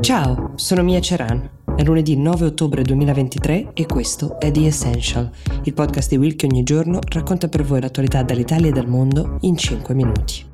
Ciao, sono Mia Ceran. È lunedì 9 ottobre 2023 e questo è The Essential, il podcast di Will che ogni giorno racconta per voi l'attualità dall'Italia e dal mondo in 5 minuti.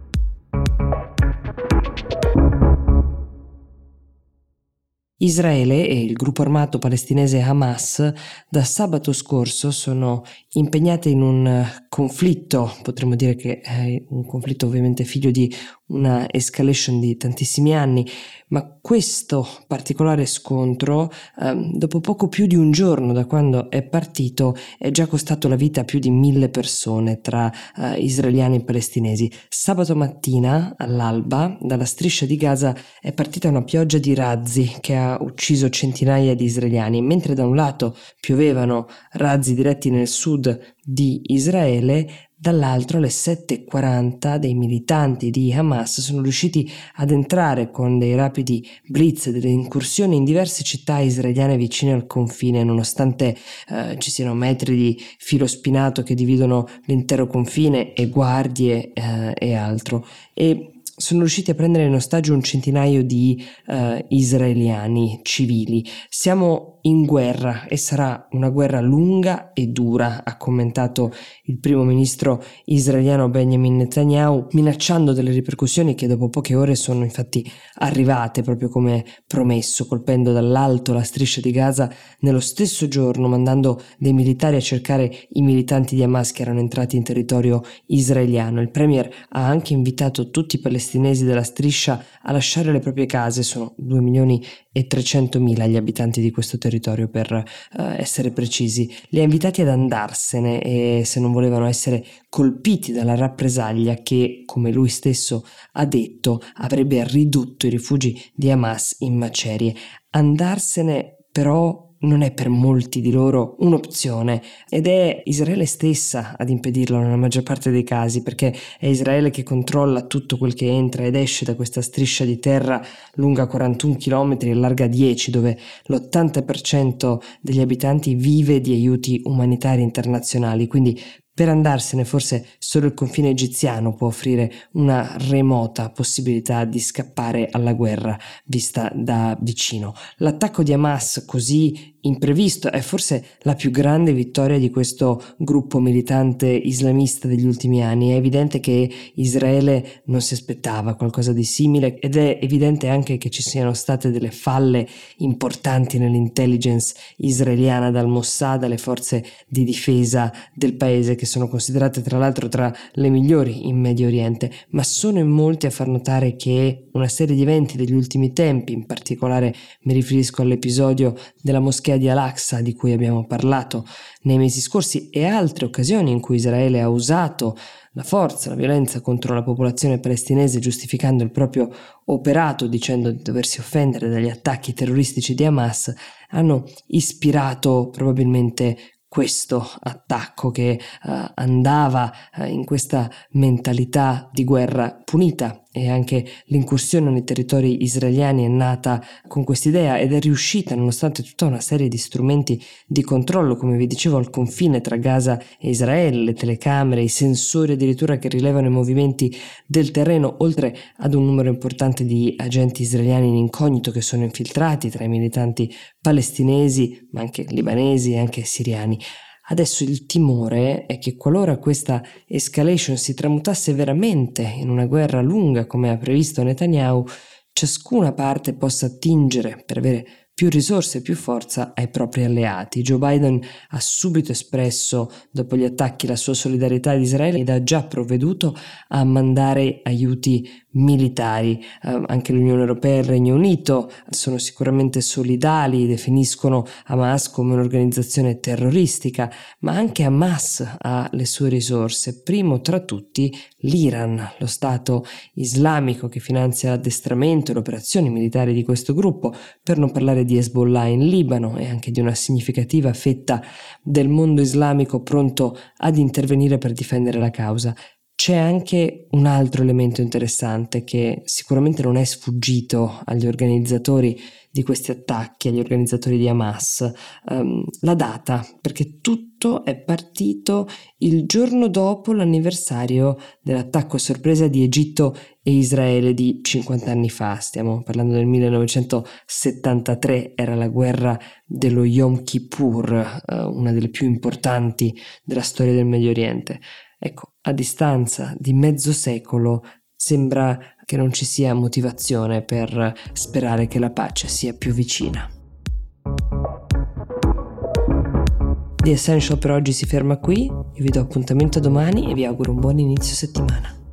Israele e il gruppo armato palestinese Hamas da sabato scorso sono impegnate in un conflitto, potremmo dire che è un conflitto ovviamente figlio di una escalation di tantissimi anni, ma questo particolare scontro, eh, dopo poco più di un giorno da quando è partito, è già costato la vita a più di mille persone tra eh, israeliani e palestinesi. Sabato mattina, all'alba, dalla striscia di Gaza è partita una pioggia di razzi che ha ucciso centinaia di israeliani, mentre da un lato piovevano razzi diretti nel sud di Israele, Dall'altro alle 7.40 dei militanti di Hamas sono riusciti ad entrare con dei rapidi blitz, delle incursioni in diverse città israeliane vicine al confine, nonostante eh, ci siano metri di filo spinato che dividono l'intero confine e guardie eh, e altro. E sono riusciti a prendere in ostaggio un centinaio di uh, israeliani civili. Siamo in guerra e sarà una guerra lunga e dura, ha commentato il primo ministro israeliano Benjamin Netanyahu, minacciando delle ripercussioni che dopo poche ore sono infatti arrivate, proprio come promesso, colpendo dall'alto la striscia di Gaza nello stesso giorno, mandando dei militari a cercare i militanti di Hamas che erano entrati in territorio israeliano. Il premier ha anche invitato tutti i palestinesi della striscia a lasciare le proprie case, sono 2 milioni e 300 mila gli abitanti di questo territorio per uh, essere precisi, li ha invitati ad andarsene e se non volevano essere colpiti dalla rappresaglia che, come lui stesso ha detto, avrebbe ridotto i rifugi di Hamas in macerie. Andarsene però non è per molti di loro un'opzione ed è Israele stessa ad impedirlo nella maggior parte dei casi perché è Israele che controlla tutto quel che entra ed esce da questa striscia di terra lunga 41 km e larga 10 dove l'80% degli abitanti vive di aiuti umanitari internazionali. Quindi per andarsene forse solo il confine egiziano può offrire una remota possibilità di scappare alla guerra vista da vicino. L'attacco di Hamas così imprevisto è forse la più grande vittoria di questo gruppo militante islamista degli ultimi anni. È evidente che Israele non si aspettava qualcosa di simile ed è evidente anche che ci siano state delle falle importanti nell'intelligence israeliana dal Mossad alle forze di difesa del paese che sono considerate tra l'altro tra le migliori in Medio Oriente, ma sono in molti a far notare che una serie di eventi degli ultimi tempi, in particolare mi riferisco all'episodio della moschea di Al-Aqsa di cui abbiamo parlato nei mesi scorsi e altre occasioni in cui Israele ha usato la forza, la violenza contro la popolazione palestinese giustificando il proprio operato dicendo di doversi offendere dagli attacchi terroristici di Hamas, hanno ispirato probabilmente questo attacco che uh, andava uh, in questa mentalità di guerra punita e anche l'incursione nei territori israeliani è nata con quest'idea ed è riuscita nonostante tutta una serie di strumenti di controllo, come vi dicevo, al confine tra Gaza e Israele, le telecamere, i sensori addirittura che rilevano i movimenti del terreno, oltre ad un numero importante di agenti israeliani in incognito che sono infiltrati tra i militanti palestinesi, ma anche libanesi e anche siriani. Adesso il timore è che qualora questa escalation si tramutasse veramente in una guerra lunga come ha previsto Netanyahu, ciascuna parte possa attingere per avere più risorse e più forza ai propri alleati. Joe Biden ha subito espresso, dopo gli attacchi, la sua solidarietà ad Israele ed ha già provveduto a mandare aiuti militari. Eh, anche l'Unione Europea e il Regno Unito sono sicuramente solidali, definiscono Hamas come un'organizzazione terroristica, ma anche Hamas ha le sue risorse. Primo tra tutti l'Iran, lo Stato islamico che finanzia l'addestramento e le operazioni militari di questo gruppo, per non parlare di Hezbollah in Libano e anche di una significativa fetta del mondo islamico pronto ad intervenire per difendere la causa. C'è anche un altro elemento interessante che sicuramente non è sfuggito agli organizzatori di questi attacchi, agli organizzatori di Hamas, um, la data, perché tutto è partito il giorno dopo l'anniversario dell'attacco a sorpresa di Egitto e Israele di 50 anni fa, stiamo parlando del 1973, era la guerra dello Yom Kippur, uh, una delle più importanti della storia del Medio Oriente. Ecco, a distanza di mezzo secolo sembra che non ci sia motivazione per sperare che la pace sia più vicina. The Essential per oggi si ferma qui, io vi do appuntamento domani e vi auguro un buon inizio settimana.